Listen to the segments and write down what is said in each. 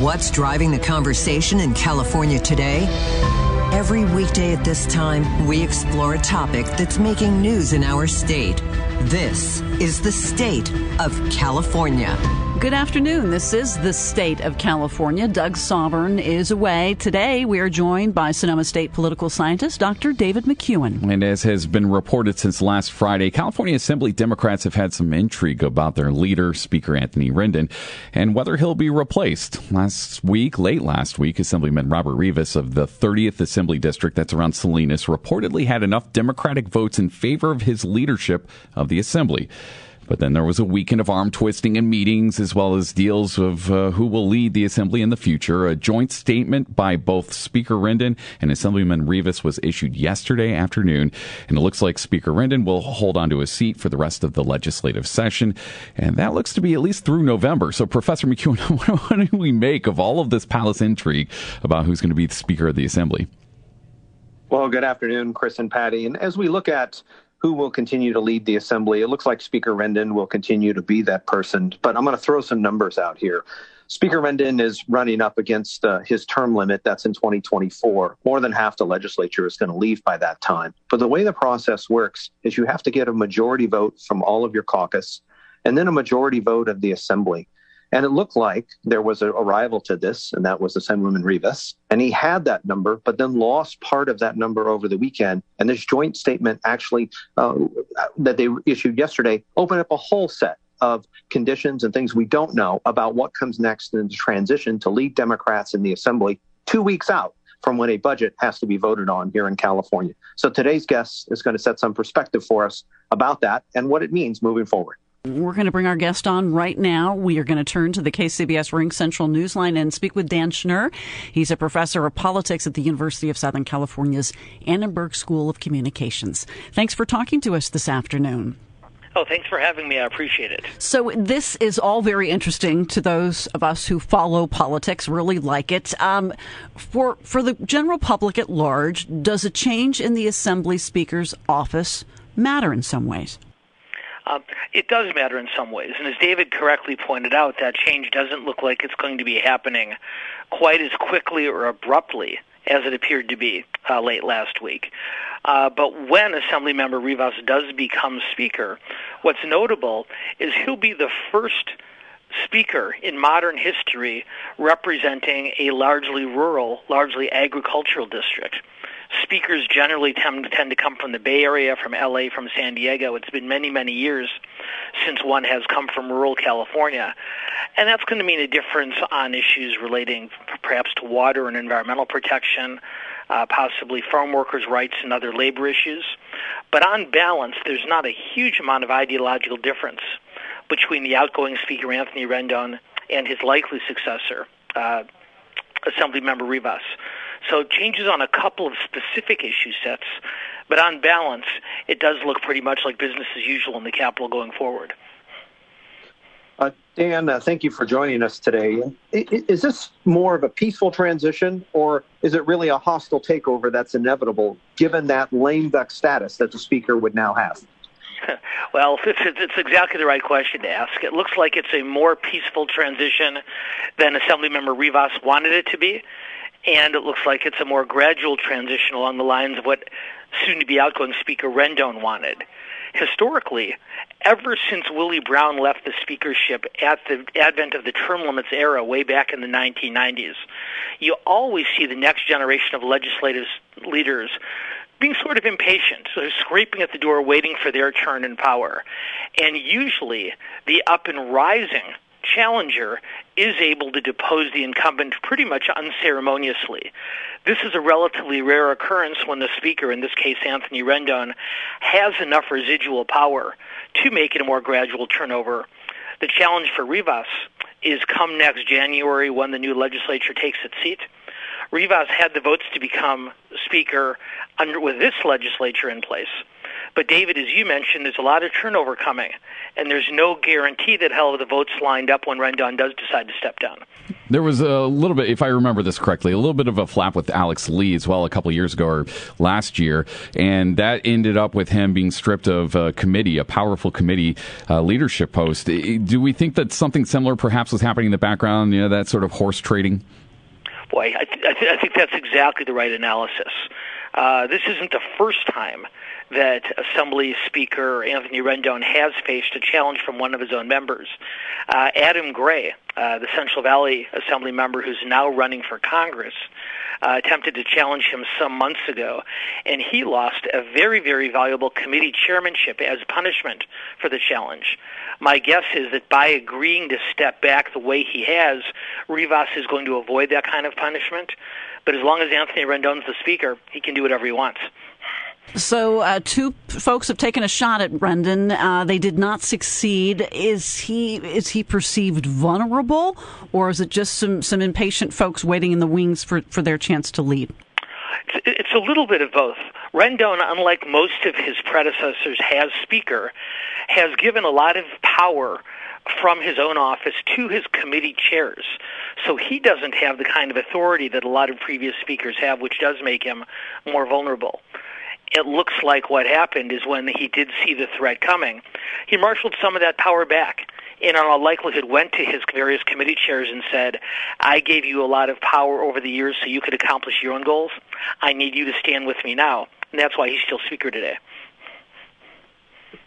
What's driving the conversation in California today? Every weekday at this time, we explore a topic that's making news in our state. This is the state of California. Good afternoon. This is the state of California. Doug Sovern is away. Today, we are joined by Sonoma State political scientist Dr. David McCuan. And as has been reported since last Friday, California Assembly Democrats have had some intrigue about their leader, Speaker Anthony Rendon, and whether he'll be replaced. Last week, late last week, Assemblyman Robert Rivas of the 30th Assembly District, that's around Salinas, reportedly had enough Democratic votes in favor of his leadership of the Assembly. But then there was a weekend of arm twisting and meetings, as well as deals of uh, who will lead the assembly in the future. A joint statement by both Speaker Rendon and Assemblyman Rivas was issued yesterday afternoon, and it looks like Speaker Rendon will hold onto his seat for the rest of the legislative session, and that looks to be at least through November. So, Professor McCuan, what do we make of all of this palace intrigue about who's going to be the Speaker of the Assembly? Well, good afternoon, Kris and Patti. And as we look at who will continue to lead the assembly. It looks like Speaker Rendon will continue to be that person, but I'm going to throw some numbers out here. Speaker Rendon is running up against uh, his term limit. That's in 2024. More than half the legislature is going to leave by that time. But the way the process works is you have to get a majority vote from all of your caucus and then a majority vote of the assembly. And it looked like there was a, rival to this, and that was the Assemblyman Rivas. And he had that number, but then lost part of that number over the weekend. And this joint statement actually uh, that they issued yesterday opened up a whole set of conditions and things we don't know about what comes next in the transition to lead Democrats in the assembly two weeks out from when a budget has to be voted on here in California. So today's guest is going to set some perspective for us about that and what it means moving forward. We're going to bring our guest on right now. We are going to turn to the KCBS RingCentral Newsline and speak with Dan Schnur. He's a professor of politics at the University of Southern California's Annenberg School of Communications. Thanks for talking to us this afternoon. Oh, thanks for having me. I appreciate it. So, this is all very interesting to those of us who follow politics, really like it. Um, for, for the general public at large, does a change in the Assembly Speaker's office matter in some ways? Um, it does matter in some ways, and as David correctly pointed out, that change doesn't look like it's going to be happening quite as quickly or abruptly as it appeared to be uh, late last week. Uh, but when Assemblymember Rivas does become Speaker, what's notable is he'll be the first speaker in modern history representing a largely rural, largely agricultural district speakers generally tend, tend to come from the Bay Area, from LA, from San Diego. It's been many, many years since one has come from rural California. And that's going to mean a difference on issues relating perhaps to water and environmental protection, uh, possibly farm workers' rights and other labor issues. But on balance, there's not a huge amount of ideological difference between the outgoing Speaker Anthony Rendon and his likely successor, uh, Assemblymember Rivas. So changes on a couple of specific issue sets, but on balance, it does look pretty much like business as usual in the capital going forward. Uh, Dan, uh, thank you for joining us today. Is this more of a peaceful transition, or is it really a hostile takeover that's inevitable, given that lame duck status that the speaker would now have? well, it's, it's exactly the right question to ask. It looks like it's a more peaceful transition than Assemblymember Rivas wanted it to be and it looks like it's a more gradual transition along the lines of what soon-to-be outgoing Speaker Rendon wanted. Historically, ever since Willie Brown left the speakership at the advent of the term limits era way back in the 1990s, you always see the next generation of legislative leaders being sort of impatient, of scraping at the door, waiting for their turn in power. And usually, the up and rising challenger is able to depose the incumbent pretty much unceremoniously. This is a relatively rare occurrence when the speaker, in this case Anthony Rendon, has enough residual power to make it a more gradual turnover. The challenge for Rivas is come next January when the new legislature takes its seat. Rivas had the votes to become Speaker under with this legislature in place. But David, as you mentioned, there's a lot of turnover coming, and there's no guarantee that he'll have the votes lined up when Rendon does decide to step down. There was a little bit, if I remember this correctly, a little bit of a flap with Alex Lee as well a couple years ago or last year, and that ended up with him being stripped of a committee, a powerful committee uh, leadership post. Do we think that something similar perhaps was happening in the background? You know, that sort of horse trading. Boy, I, th- I, th- I think that's exactly the right analysis. Uh, this isn't the first time that Assembly Speaker Anthony Rendon has faced a challenge from one of his own members. Uh, Adam Gray, uh, the Central Valley Assembly member who's now running for Congress, uh, attempted to challenge him some months ago, and he lost a very, very valuable committee chairmanship as punishment for the challenge. My guess is that by agreeing to step back the way he has, Rivas is going to avoid that kind of punishment. But as long as Anthony Rendon's the speaker, he can do whatever he wants. So, uh, two folks have taken a shot at Rendon. Uh, they did not succeed. Is he is he perceived vulnerable, or is it just some some impatient folks waiting in the wings for for their chance to lead? It's, it's a little bit of both. Rendon, unlike most of his predecessors, has speaker, has given a lot of power from his own office to his committee chairs. So he doesn't have the kind of authority that a lot of previous speakers have, which does make him more vulnerable. It looks like what happened is when he did see the threat coming, he marshaled some of that power back and in all likelihood went to his various committee chairs and said, I gave you a lot of power over the years so you could accomplish your own goals. I need you to stand with me now. And that's why he's still Speaker today.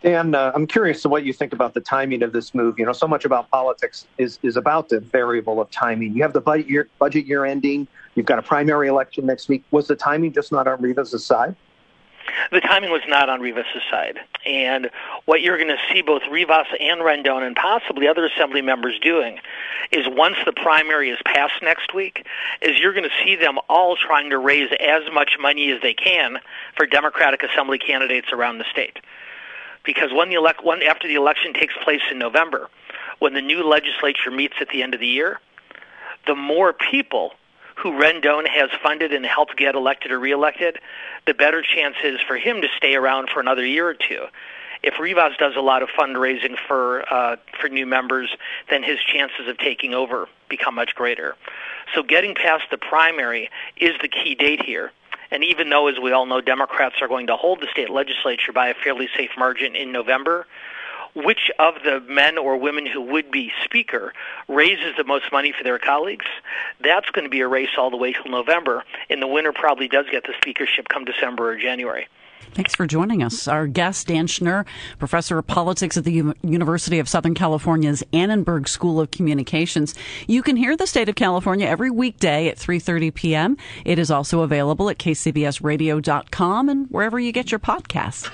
Dan, uh, I'm curious to what you think about the timing of this move. You know, so much about politics is, is about the variable of timing. You have the budget year, budget year ending. You've got a primary election next week. Was the timing just not on Rivas' side? The timing was not on Rivas' side. And what you're going to see both Rivas and Rendon and possibly other assembly members doing is once the primary is passed next week, is you're going to see them all trying to raise as much money as they can for Democratic assembly candidates around the state because when the elect when after the election takes place in November, when the new legislature meets at the end of the year, the more people who Rendon has funded and helped get elected or reelected, the better chance is for him to stay around for another year or two. If Rivas does a lot of fundraising for uh, for new members, then his chances of taking over become much greater. So getting past the primary is the key date here. And even though, as we all know, Democrats are going to hold the state legislature by a fairly safe margin in November, which of the men or women who would be speaker raises the most money for their colleagues, that's going to be a race all the way till November. And the winner probably does get the speakership come December or January. Thanks for joining us. Our guest, Dan Schnur, professor of politics at the U- University of Southern California's Annenberg School of Communications. You can hear the state of California every weekday at 3.30 p.m. It is also available at kcbsradio.com and wherever you get your podcasts.